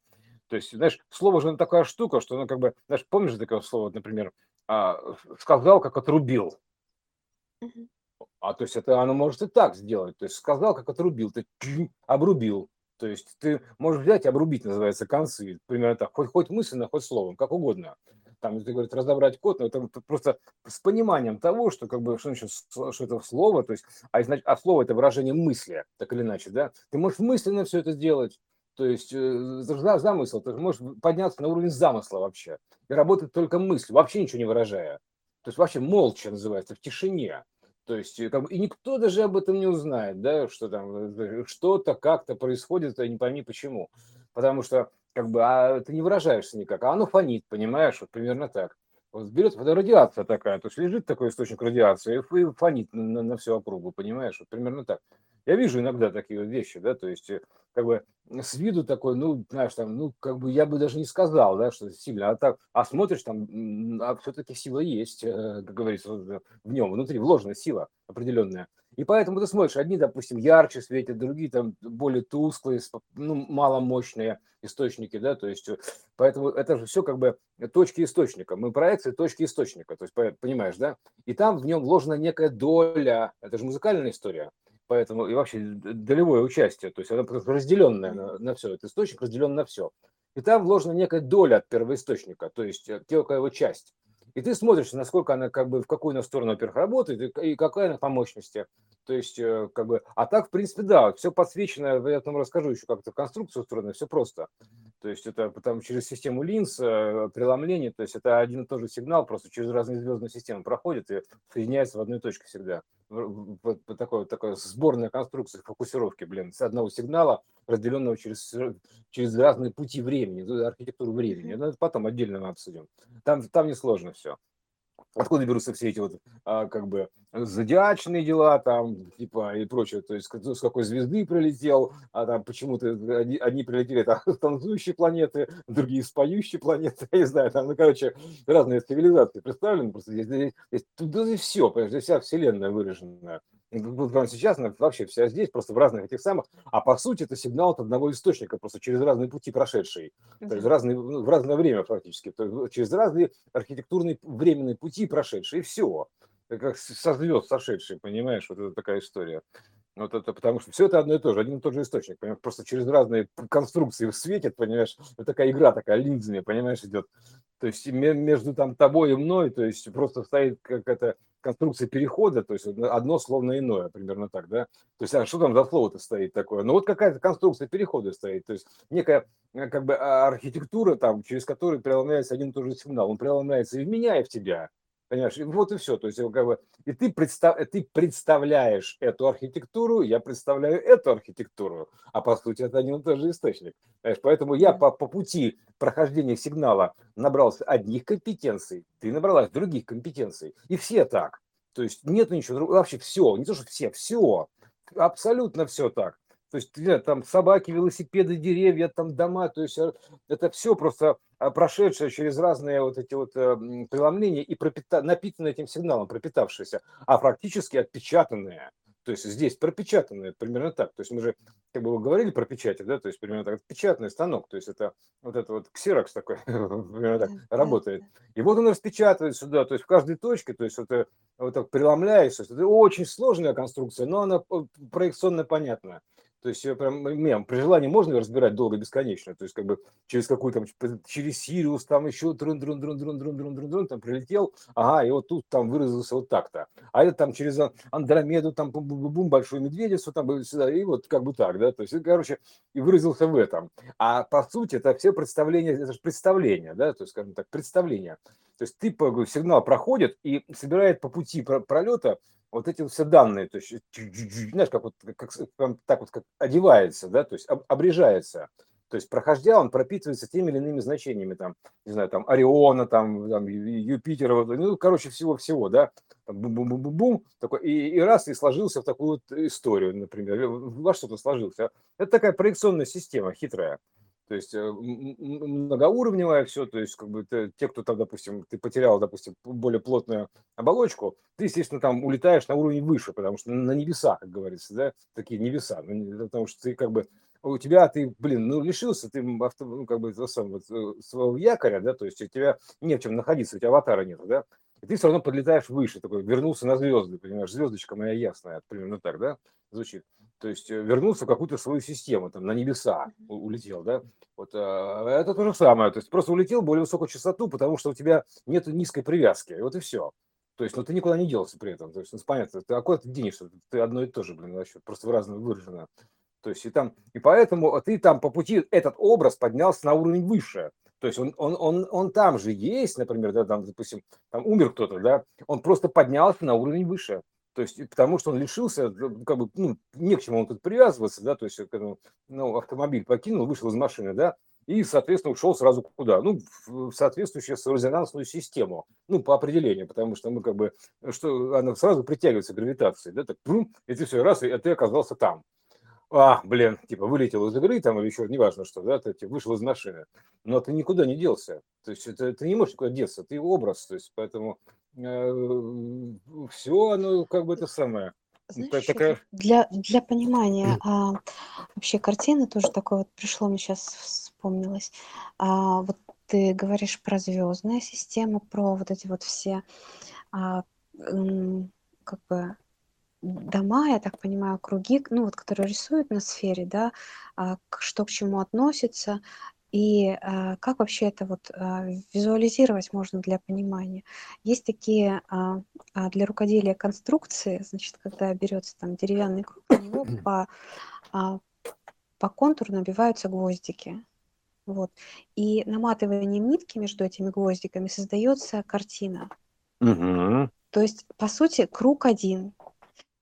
То есть, знаешь, слово же такая штука, что оно как бы, знаешь, помнишь такое слово, например, а, сказал, как отрубил. А то есть это оно может и так сделать. То есть сказал, как отрубил, ты чу, обрубил. То есть ты можешь взять и обрубить, называется, концы. Примерно так. Хоть, хоть мысленно, хоть словом, как угодно. Там, если говорит, разобрать код, но это вот просто с пониманием того, что как бы что, значит, что это слово, то есть, а, изнач- а слово это выражение мысли, так или иначе, да. Ты можешь мысленно все это сделать. То есть э, за- замысел, ты можешь подняться на уровень замысла вообще. И работать только мысль, вообще ничего не выражая. То есть вообще молча называется, в тишине. То есть, э, как и никто даже об этом не узнает, да, что там э, что-то как-то происходит, а не пойми почему. Потому что, как бы, а ты не выражаешься никак, а оно фонит, понимаешь, вот примерно так. Вот берет вот радиация такая, то есть лежит такой источник радиации и фонит на, на всю округу, понимаешь, вот примерно так. Я вижу иногда такие вот вещи, да, то есть, э, как бы, с виду такой, ну, знаешь, там, ну, как бы я бы даже не сказал, да, что сильно, а так, а смотришь, там, а все-таки сила есть, э, как говорится, в нем, внутри вложена сила определенная. И поэтому ты смотришь, одни, допустим, ярче светят, другие там более тусклые, ну, маломощные источники, да, то есть, э, поэтому это же все как бы точки источника. Мы проекции точки источника, то есть, по- понимаешь, да? И там в нем вложена некая доля, это же музыкальная история, поэтому и вообще долевое участие, то есть она разделенная на, на все, этот источник разделен на все. И там вложена некая доля от первоисточника, то есть э, некая его часть. И ты смотришь, насколько она как бы в какую она сторону, во-первых, работает и, какая она по мощности. То есть, э, как бы, а так, в принципе, да, все подсвечено, я там расскажу еще, как это конструкция устроена, все просто. То есть это потом через систему линз, э, преломления, то есть это один и тот же сигнал, просто через разные звездные системы проходит и соединяется в одной точке всегда. Вот такая сборная конструкция фокусировки, блин, с одного сигнала, разделенного через, через разные пути времени, ну, архитектуру времени. Но это потом отдельно мы обсудим. Там, там несложно все. Откуда берутся все эти вот, а, как бы, зодиачные дела там, типа, и прочее, то есть с какой звезды прилетел, а там почему-то одни, одни прилетели там с танцующие планеты, другие с планеты, я не знаю, там, ну, короче, разные цивилизации представлены, просто здесь, здесь, здесь, тут здесь все, здесь вся вселенная выражена. Прямо сейчас она вообще вся здесь, просто в разных этих самых, а по сути это сигнал от одного источника, просто через разные пути прошедшие, то есть разные, ну, в разное время практически, то есть через разные архитектурные временные пути прошедшие, и все. Как со звезд сошедшие, понимаешь, вот это такая история. Вот это потому что все это одно и то же, один и тот же источник, понимаешь? просто через разные конструкции светит, понимаешь, вот такая игра такая линзами, понимаешь, идет. То есть между там тобой и мной, то есть просто стоит какая-то конструкция перехода, то есть одно словно иное, примерно так, да? То есть а что там за слово-то стоит такое? Ну вот какая-то конструкция перехода стоит, то есть некая э, как бы а, архитектура там, через которую преломляется один и тот же сигнал, он преломляется и в меня, и в тебя, Понимаешь, вот и все. То есть, как бы, и ты, представ, ты представляешь эту архитектуру, я представляю эту архитектуру, а по сути это один и тот же источник. Понимаешь? Поэтому я по, по пути прохождения сигнала набрался одних компетенций, ты набралась других компетенций. И все так. То есть нет ничего другого, вообще все, не то, что все, все, абсолютно все так. То есть там собаки, велосипеды, деревья, там дома, то есть э, это все просто а, прошедшее через разные вот эти вот э, преломления и пропита, напитанное этим сигналом, пропитавшееся, а практически отпечатанное. То есть здесь пропечатанное, примерно так. То есть мы же как бы вы говорили про печати, да, то есть примерно так, печатный станок, то есть это вот это вот ксерокс такой, примерно так работает. И вот он распечатывает сюда, то есть в каждой точке, то есть это вот так преломляется. Это очень сложная конструкция, но она э, проекционно понятная. То есть прям мем, при желании можно разбирать долго, бесконечно. То есть как бы через какую-то, через Сириус, там еще трун трун трун трун трун трун трун трун там прилетел, ага, и вот тут там выразился вот так-то. А это там через Андромеду, там бум, бум, бум большую медведицу, там сюда, и вот как бы так, да. То есть, короче, и выразился в этом. А по сути это все представление, это же представление, да, то есть, скажем так, представление. То есть ты сигнал проходит и собирает по пути пролета вот эти все данные, то есть, знаешь, как вот как, так вот как одевается, да, то есть обрежается. То есть, проходя, он пропитывается теми или иными значениями, там, не знаю, там, Ориона, там, там Юпитера, ну, короче, всего-всего, да, бум-бум-бум-бум, такой, и, и раз, и сложился в такую вот историю, например, во что-то сложился. Это такая проекционная система хитрая то есть э, многоуровневое все, то есть как бы ты, те, кто там, допустим, ты потерял, допустим, более плотную оболочку, ты, естественно, там улетаешь на уровень выше, потому что на небеса, как говорится, да, такие небеса, ну, потому что ты как бы у тебя ты, блин, ну лишился ты авто, ну, как бы сам, вот, э, своего якоря, да, то есть у тебя не в чем находиться, у тебя аватара нет, да, и ты все равно подлетаешь выше, такой вернулся на звезды, понимаешь, звездочка моя ясная, примерно так, да, звучит то есть э, вернулся в какую-то свою систему, там, на небеса улетел, да, вот а, это то же самое, то есть просто улетел более высокую частоту, потому что у тебя нет низкой привязки, и вот и все. То есть, ну ты никуда не делся при этом, то есть, ну, понятно, ты, а куда ты денешься, ты одно и то же, блин, вообще, просто в разную выражено. То есть, и там, и поэтому ты там по пути этот образ поднялся на уровень выше, то есть он, он, он, он там же есть, например, да, там, допустим, там умер кто-то, да, он просто поднялся на уровень выше. То есть, потому что он лишился, как бы, ну, не к чему он тут привязываться, да, то есть, ну, автомобиль покинул, вышел из машины, да, и, соответственно, ушел сразу куда? Ну, в соответствующую резонансную систему, ну, по определению, потому что мы как бы, что она сразу притягивается гравитацией, да, так, пум, и ты все, раз, и ты оказался там. А, блин, типа, вылетел из игры там или еще, неважно что, да, ты типа, вышел из машины, но ты никуда не делся, то есть это, ты не можешь никуда деться, ты образ, то есть поэтому Э, все оно как бы это самое. Знаешь, такая... для, для понимания а, вообще картины тоже такое вот пришло, мне сейчас вспомнилось. А, вот ты говоришь про звездные системы, про вот эти вот все а, как бы дома, я так понимаю, круги, ну вот, которые рисуют на сфере, да, а, что к чему относится, и а, как вообще это вот а, визуализировать можно для понимания? Есть такие для рукоделия конструкции, значит, когда берется там деревянный круг, у него по, по контуру набиваются гвоздики. Вот. И наматыванием нитки между этими гвоздиками создается картина. Угу. То есть, по сути, круг один,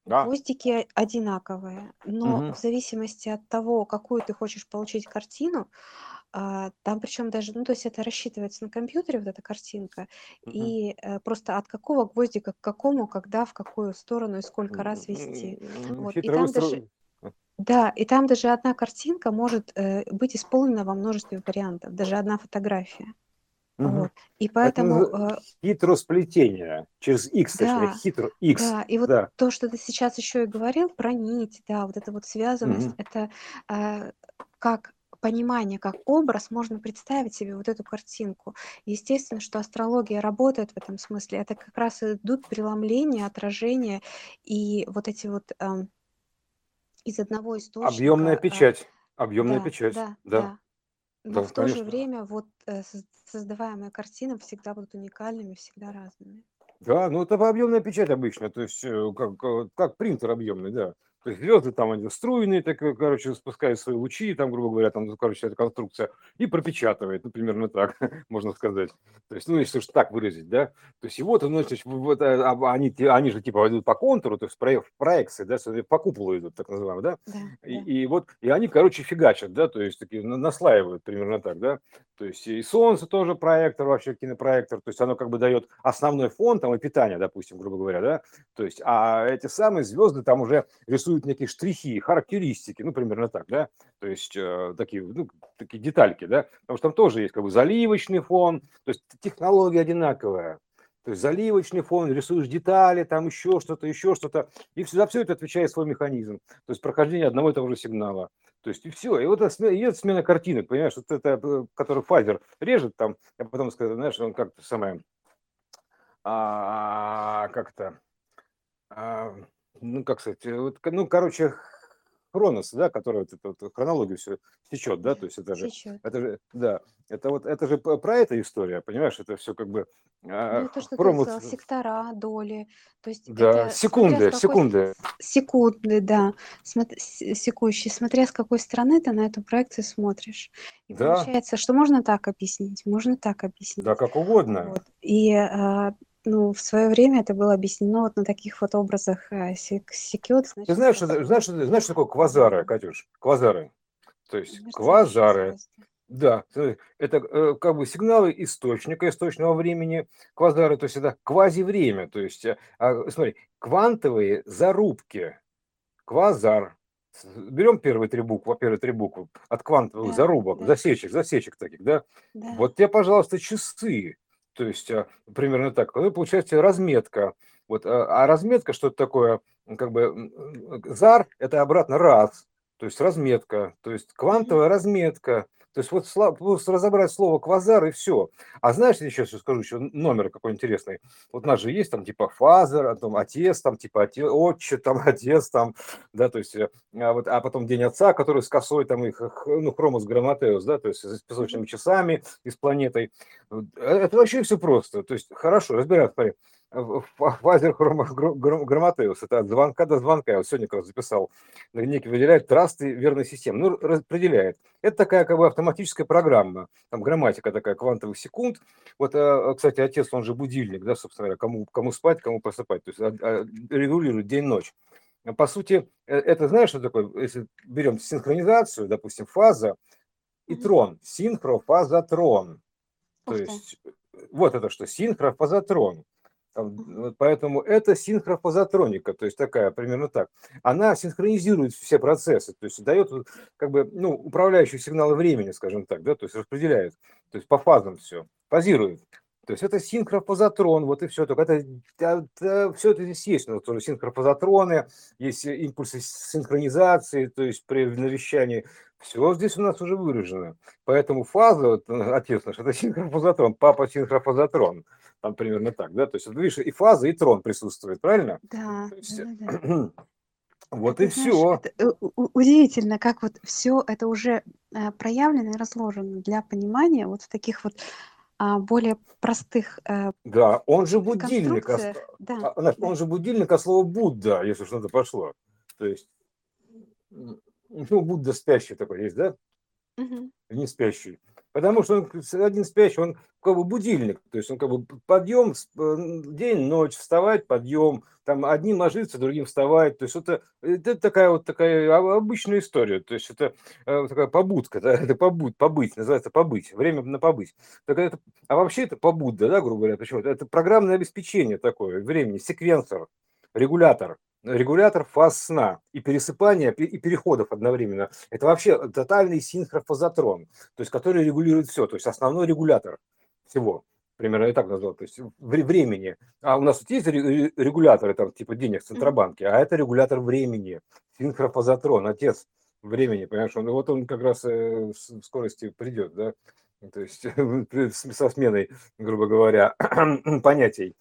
да. Гвоздики одинаковые, но угу. в зависимости от того, какую ты хочешь получить картину, а, там причем даже, ну, то есть это рассчитывается на компьютере, вот эта картинка, Мгм. и э, просто от какого гвоздика к какому, когда, в какую сторону и сколько раз вести. Вот. И там даже, да, и там даже одна картинка может э, быть исполнена во множестве вариантов, даже одна фотография. Вот. И Это поэтому назы- э, хитросплетение через X, точнее, да, хитро X, да, и вот да. то, что ты сейчас еще и говорил про нить, да, вот эта вот связанность, Мгм. это э, как понимание, как образ, можно представить себе вот эту картинку. Естественно, что астрология работает в этом смысле. Это как раз идут преломления, отражения и вот эти вот эм, из одного Объемная источника. э, печать, объемная да, печать, да, да, да. Но да, в то же конечно. время вот э, соз- создаваемые картины всегда будут уникальными, всегда разными. Да, ну это объемная печать обычно, то есть э, как, э, как принтер объемный, да. То есть звезды там они струйные, так, э, короче, спускают свои лучи, там, грубо говоря, там, короче, эта конструкция, и пропечатывает, ну, примерно так, можно сказать. То есть, ну, если уж так выразить, да. То есть, и вот, ну, то есть, вот, э, они, они же, типа, идут по контуру, то есть, в проекции, да, по куполу идут, так называемые, да. Да, И, да. и вот, и они, короче, фигачат, да, то есть, такие, на- наслаивают примерно так, да. То есть, и Солнце тоже проектор, вообще кинопроектор, то есть, оно как бы дает основной фон, там, и питание, допустим, грубо говоря, да. То есть, а эти самые звезды там уже рисуют некие штрихи, характеристики, ну, примерно так, да, то есть э, такие, ну, такие детальки, да, потому что там тоже есть как бы заливочный фон, то есть технология одинаковая, то есть заливочный фон, рисуешь детали, там еще что-то, еще что-то, и за все это отвечает свой механизм, то есть прохождение одного и того же сигнала. То есть и все. И вот это смена, картинок, понимаешь, вот это, э, который фазер режет там, я потом сказал, знаешь, он как-то самое, а, как-то, а, ну, как сказать, э, вот, ну, короче, Хронос, да, который вот эту вот хронологию все сечет, да, Да, то есть это же, сечет. это же, да, это вот, это же п- про эту история, понимаешь, это все как бы Ну а, то, что ты сказал, сектора, доли, то есть да, это смотря с секунды, какой секунды, секунды, да, смот- с- секущие, смотря с какой стороны ты на эту проекцию смотришь. И да, получается, что можно так объяснить, можно так да, объяснить. как угодно. Вот. И а, ну, в свое время это было объяснено вот на таких вот образах а, сек- секет, Ты знаешь, что, знаешь, что- знаешь, что такое квазары, Катюш? Квазары. То есть мерцающие квазары. Да, э, это э, как бы сигналы источника, источного времени, квазары, то есть это квазивремя, то есть, э, а, смотри, квантовые зарубки, квазар. Берем первые три буквы, первые три буквы от квантовых Да, зарубок, да, засечек, засечек таких, да. да. Вот тебе, пожалуйста, часы, то есть а, примерно так. Ну, получается разметка. Вот, а а разметка, что это такое? Как бы зар– это обратно раз, то есть разметка, то есть квантовая разметка. То есть вот просто разобрать слово квазар и все. А знаешь, я сейчас скажу еще номер какой интересный. Вот у нас же есть там типа фазер, а там отец, там типа отец, отче, там отец, там, да, то есть, э, а, вот, а потом день отца, который с косой, там их, ну, хромос грамотеус, да, то есть с песочными часами и с планетой. Э, Это вообще все просто. То есть хорошо, разбираться, смотри. В- фа- Фазер хромо- гро- гро- грамотеус, это от звонка до звонка, я вот сегодня как раз записал, некий выделяет трасты верной системы, ну, распределяет. Это такая как бы автоматическая программа, там грамматика такая квантовых секунд. Вот, э, кстати, отец, он же будильник, да, собственно говоря, кому, кому спать, кому просыпать, то есть а, а, регулирует день-ночь. По сути, э, это знаешь, что такое, если берем синхронизацию, допустим, фаза и трон, синхрофазотрон, то Ух ты. есть э, вот это что, синхрофазотрон. Поэтому это синхрофазотроника, то есть такая, примерно так. Она синхронизирует все процессы, то есть дает вот как бы, ну, управляющие сигналы времени, скажем так, да, то есть распределяет, то есть по фазам все, фазирует. То есть это синхрофазотрон, вот и все. Только это, все это здесь есть, но тоже синхрофазотроны, есть э, импульсы синхронизации, то есть при навещании. Все здесь у нас уже выражено. Поэтому фаза, вот, э, отец наш, это синхрофазотрон, папа синхрофазотрон. Там примерно так, да? То есть, видишь, и фаза, и трон присутствует, правильно? Да, То есть, да, да, да. вот и знаешь, все. э, удивительно, как вот все это уже э, проявлено и разложено для понимания вот в таких вот а, более простых э, Да, он же будильник, а. Да, а, он же будильник, а слово Будда, если что-то пошло. То есть, ну, Будда спящий такой есть, да? Мгм. не спящий. Потому что он один спящий, он как бы будильник, то есть он как бы подъем, день, ночь, вставать, подъем, там одним ложиться, другим вставать, то есть это, это такая вот такая обычная история, то есть это э, такая побудка, да, это побудь, побыть, называется побыть, время на побыть. Так это, а вообще это побудда, да, грубо говоря, почему? Это программное обеспечение такое времени, секвенсор, регулятор, регулятор фаз сна и пересыпания, пе- и переходов одновременно. Это вообще тотальный синхрофазотрон, то есть который регулирует все, то есть основной регулятор всего. Примерно я так назвал, то есть времени. А у нас вот есть регуляторы, там, типа денег в Центробанке, а это регулятор времени, синхрофазотрон, отец времени, понимаешь, он, вот он как раз э, в скорости придет, да, то есть со сменой, грубо говоря, понятий,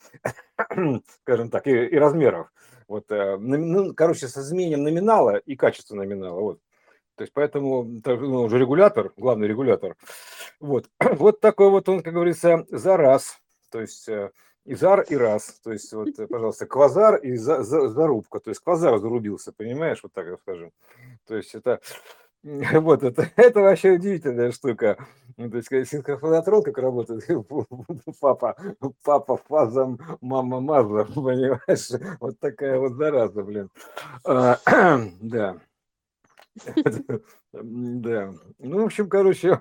скажем так, и, и размеров. Вот, э, ну, короче, с изменением номинала и качества номинала. Вот. То есть поэтому ну, уже регулятор, главный регулятор. Вот. вот такой вот он, как говорится, за раз. То есть э, и зар, и раз. То есть, вот, пожалуйста, квазар и за, за, зарубка. То есть квазар зарубился, понимаешь, вот так скажем. То есть это вот это, это вообще удивительная штука. Ну, то есть, синхрофонотрон как работает, папа, папа фазом, мама маза, понимаешь? Вот такая вот зараза, блин. А, да. Да. Ну, в общем, короче,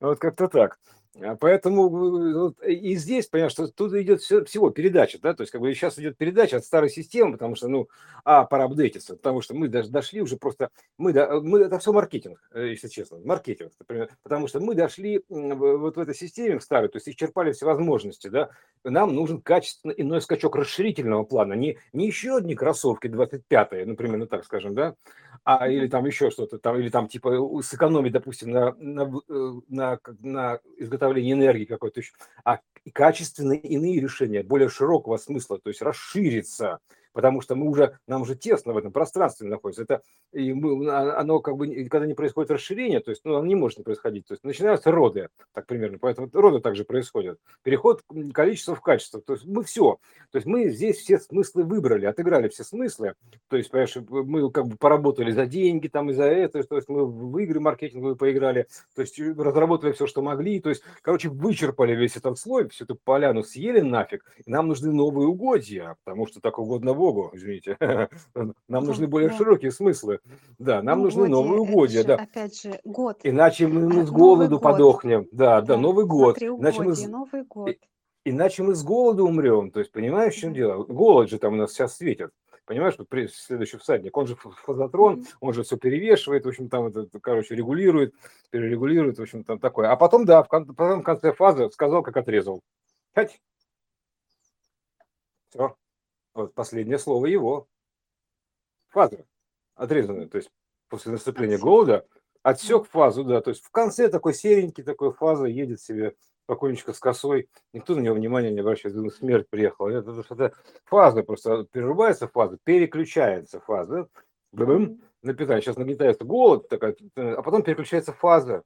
вот как-то так. А поэтому вот, и здесь, понятно, что тут идет все, всего передача, да, то есть как бы сейчас идет передача от старой системы, потому что, ну, а, пора апдейтиться, потому что мы даже дошли уже просто, мы, мы это все маркетинг, э, если честно, маркетинг, например, потому что мы дошли вот в этой системе в старой, то есть исчерпали все возможности, да, нам нужен качественно иной скачок расширительного плана, не, не еще одни кроссовки 25-е, например, ну так скажем, да, а или там еще что-то, там, или там типа сэкономить, допустим, на, на, э, на, на изготовлении энергии какой-то, а качественные иные решения, более широкого смысла, то есть расшириться, потому что мы уже, нам уже тесно в этом пространстве находится. Это, и мы, а, оно как бы, когда не происходит расширение, то есть, ну, оно не может не происходить. То есть начинаются роды, так примерно. Поэтому роды также происходят. Переход количества в качество. То есть мы все. То есть мы здесь все смыслы выбрали, отыграли все смыслы. То есть, понимаешь, мы как бы поработали за деньги там и за это. То есть мы в игры маркетинговые поиграли. То есть разработали все, что могли. То есть, короче, вычерпали весь этот слой, всю эту поляну съели нафиг. И нам нужны новые угодья, потому что так угодно Богу, извините. Нам нужны более да. широкие смыслы. Да, нам ну, нужны новые угодья. Же, да. Опять же, год. Иначе мы, с голоду подохнем. Да, да, да, Новый год. Иначе мы, Новый год. Иначе мы с голоду умрем. То есть, понимаешь, в чем дело? Голод же там у нас сейчас светит. Понимаешь, вот следующий всадник, он же фазотрон, он же все перевешивает, в общем, там это, короче, регулирует, перерегулирует, в общем, там такое. А потом, да, в, потом в конце фазы сказал, как отрезал. Пять. Все. Вот последнее слово его. Фаза отрезанная, то есть после наступления голода отсек фазу, да, то есть в конце такой серенький такой фаза едет себе спокойненько с косой, никто на него внимания не обращает, смерть приехала. Это, это, это фаза просто перерубается фаза, переключается фаза, бэм, на питание. Сейчас нагнетается голод, такая, а потом переключается фаза.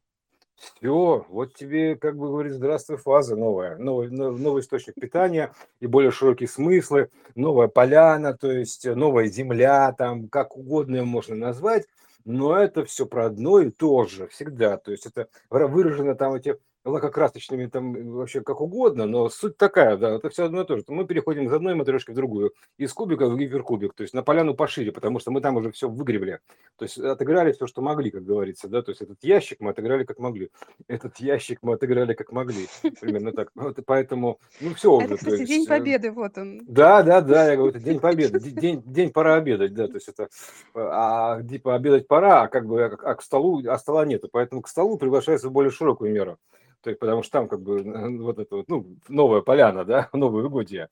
Все, вот тебе, как бы говорит, здравствуй, фаза новая, новый, новый источник питания и более широкие смыслы, новая поляна, то есть новая земля, там, как угодно ее можно назвать, но это все про одно и то же всегда. То есть это выражено там эти лакокрасочными там вообще как угодно, но суть такая, да, это все одно и то же. Мы переходим из одной матрешки в другую, из кубика в гиперкубик, то есть на поляну пошире, потому что мы там уже все выгребли, то есть отыграли все, что могли, как говорится, да, то есть этот ящик мы отыграли как могли, этот ящик мы отыграли как могли, примерно так. Вот, поэтому, ну все уже. Это, кстати, есть, День э, Победы, вот он. Да, да, да, я говорю, это День Победы, день, день пора обедать, да, то есть это, а, типа обедать пора, а как бы, а, а к столу, а стола нету, поэтому к столу приглашается в более широкую меру. То есть, потому что там как бы вот это вот, ну, новая поляна, да, новые угодья.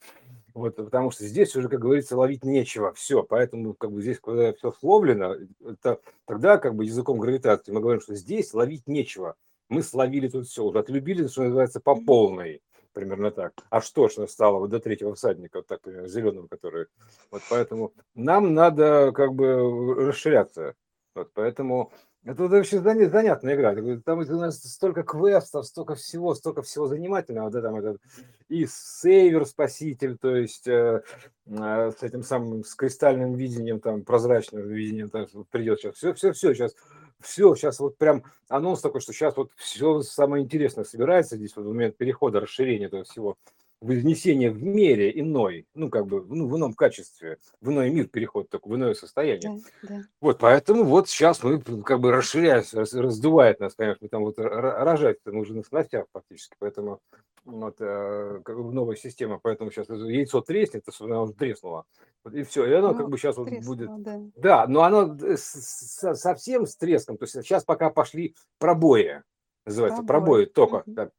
Вот, потому что здесь уже, как говорится, ловить нечего, все. Поэтому, как бы здесь, когда все словлено, это, тогда, как бы языком гравитации, мы говорим, что здесь ловить нечего. Мы словили тут все, уже отлюбили, что называется, по полной примерно так. А что ж стало вот до третьего всадника, вот так, примерно, зеленого, который... Вот поэтому нам надо как бы расширяться. Вот поэтому это вообще занятная игра. Там у нас столько квестов, столько всего, столько всего занимательного. Да, там этот и сейвер спаситель, то есть э, э, с этим самым с кристальным видением, там прозрачным видением, там, придет сейчас. Все, все, все сейчас. Все, сейчас вот прям анонс такой, что сейчас вот все самое интересное собирается здесь вот в момент перехода, расширения этого всего вознесение в мире иной, ну, как бы, ну, в ином качестве, в иной мир переход такой, в иное состояние. Да, да. Вот, поэтому вот сейчас мы как бы расширяемся, раздувает нас, конечно, мы там вот рожать мы уже на снастях фактически, поэтому вот, э, как бы новая система, поэтому сейчас яйцо треснет, оно уже треснуло, вот, и все, и оно ну, как бы сейчас вот будет, да. да, но оно с, с, совсем с треском, то есть сейчас пока пошли пробои, называется, Пробои. пробои тока. Так,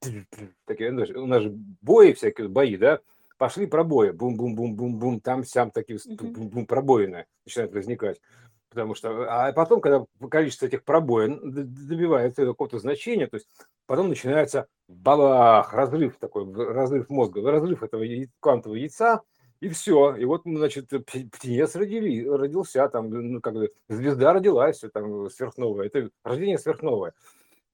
такие, у нас же бои всякие, бои, да, пошли пробои, бум-бум-бум-бум-бум, там сям такие бум-бум пробоины начинают возникать. Потому что, а потом, когда количество этих пробоин добивается какого-то значения, то есть потом начинается бабах, разрыв такой, разрыв мозга, разрыв этого квантового яйца, и все. И вот, значит, птенец родили, родился, там, ну, как бы звезда родилась, там, сверхновая. Это рождение сверхновое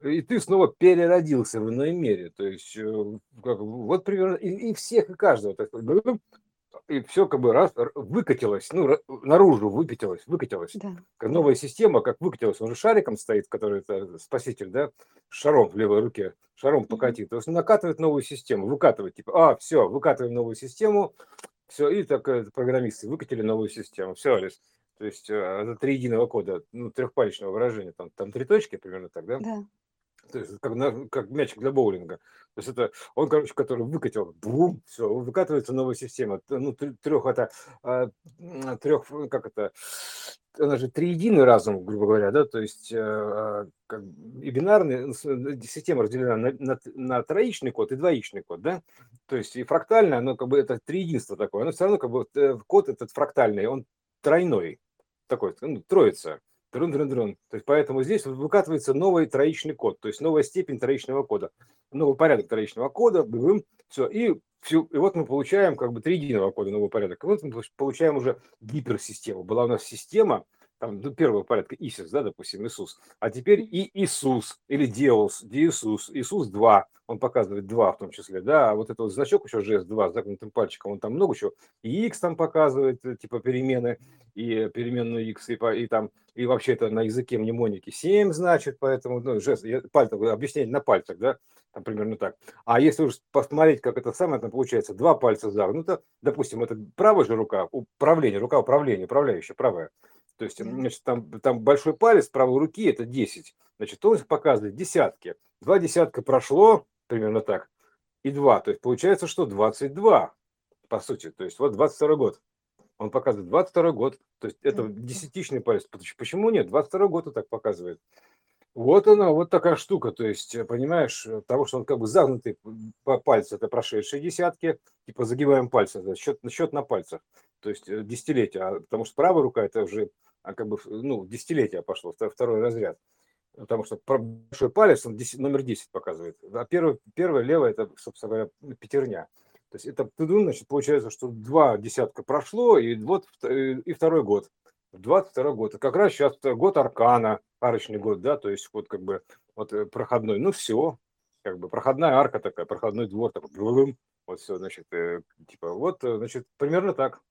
и ты снова переродился в иной мере. То есть, э, как, вот примерно, и, и всех, и каждого. так и все как бы раз выкатилось, ну, наружу выпятилось, выкатилось. Да. Новая система, как выкатилась, он же шариком стоит, который это спаситель, да, шаром в левой руке, шаром покатит. То есть накатывает новую систему, выкатывает, типа, а, все, выкатываем новую систему, все, и так э, программисты выкатили новую систему, все, Алис. То есть э, это три единого кода, ну, трехпалечного выражения, там, там три точки примерно так, да? Да. То есть как, на- как мячик для боулинга. То есть это он, короче, который выкатил, бум, все, выкатывается новая система. Ну, трех это, трех, как это, она же триединый разум, грубо говоря, да, то есть э, а, как, и бинарная э, система разделена на, на, на троичный код и двоичный код, да, то есть и фрактальная, оно как бы это триединство такое, но все равно как бы э, код этот фрактальный, он тройной, такой, ну, троица. Трун-трун-трун. То есть поэтому здесь выкатывается новый троичный код, то есть новая степень троичного кода, новый порядок троичного кода, все, и, всю, и вот мы получаем как бы три единого кода, новый порядок. И вот мы получаем уже гиперсистему. Была у нас система, там, ну, первого порядка Исис, да, допустим, Иисус, а теперь и Иисус, или Деус, Диисус, Иисус 2, он показывает 2 в том числе, да, а вот этот вот значок еще жест 2 с загнутым пальчиком, он там много чего, и X там показывает, э, типа перемены, и переменную X, и, и там, и вообще это на языке мнемоники. 7 значит, поэтому, ну, жест, я, пальцем, объяснение на пальцах, да, там примерно так. А если уж посмотреть, как это самое, там получается два пальца загнуто, допустим, это правая же рука, управление, рука управления, управляющая, правая, то есть, значит, там, там большой палец правой руки это 10. Значит, он показывает десятки. Два десятка прошло, примерно так, и два. То есть получается, что 22, по сути. То есть вот 22 год. Он показывает 22 год. То есть это десятичный палец. Поч- Почему нет? 22 год он так показывает. Вот она, вот такая штука. То есть, понимаешь, э, того, что он как бы загнутый по пальцу, это прошедшие десятки, типа загибаем пальцы, это счет, счет на пальцах. То есть э, десятилетия, а потому что правая рука это уже а как бы, ну, десятилетие пошло, вто- второй разряд. Потому что большой палец, он 10 номер 10 показывает. А первый, первая левая, это, собственно говоря, пятерня. То есть это, тыдун, значит, получается, что два десятка прошло, и вот э, и второй год. 22 год. И как раз сейчас год аркана, арочный год, да, то есть вот как бы вот э, проходной. Ну все, как бы проходная арка такая, проходной двор такой. Вот все, значит, типа вот, значит, примерно так.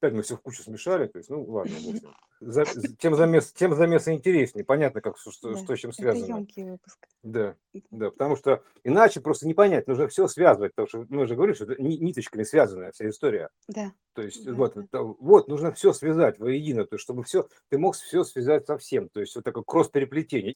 Опять мы все в кучу смешали, то есть, ну ладно, с ним. За- тем замес, тем замеса интереснее, понятно, как что, Да. что с чем Это связано. емкий выпуск. Да, да, потому что иначе просто не понять, нужно все связывать, потому что мы же говорили, что это ни- ниточками связанная вся история. Да. То есть Да, вот, да. это- вот нужно все связать воедино, то есть чтобы все, ты мог все связать со всем, то есть вот такое кросс-переплетение.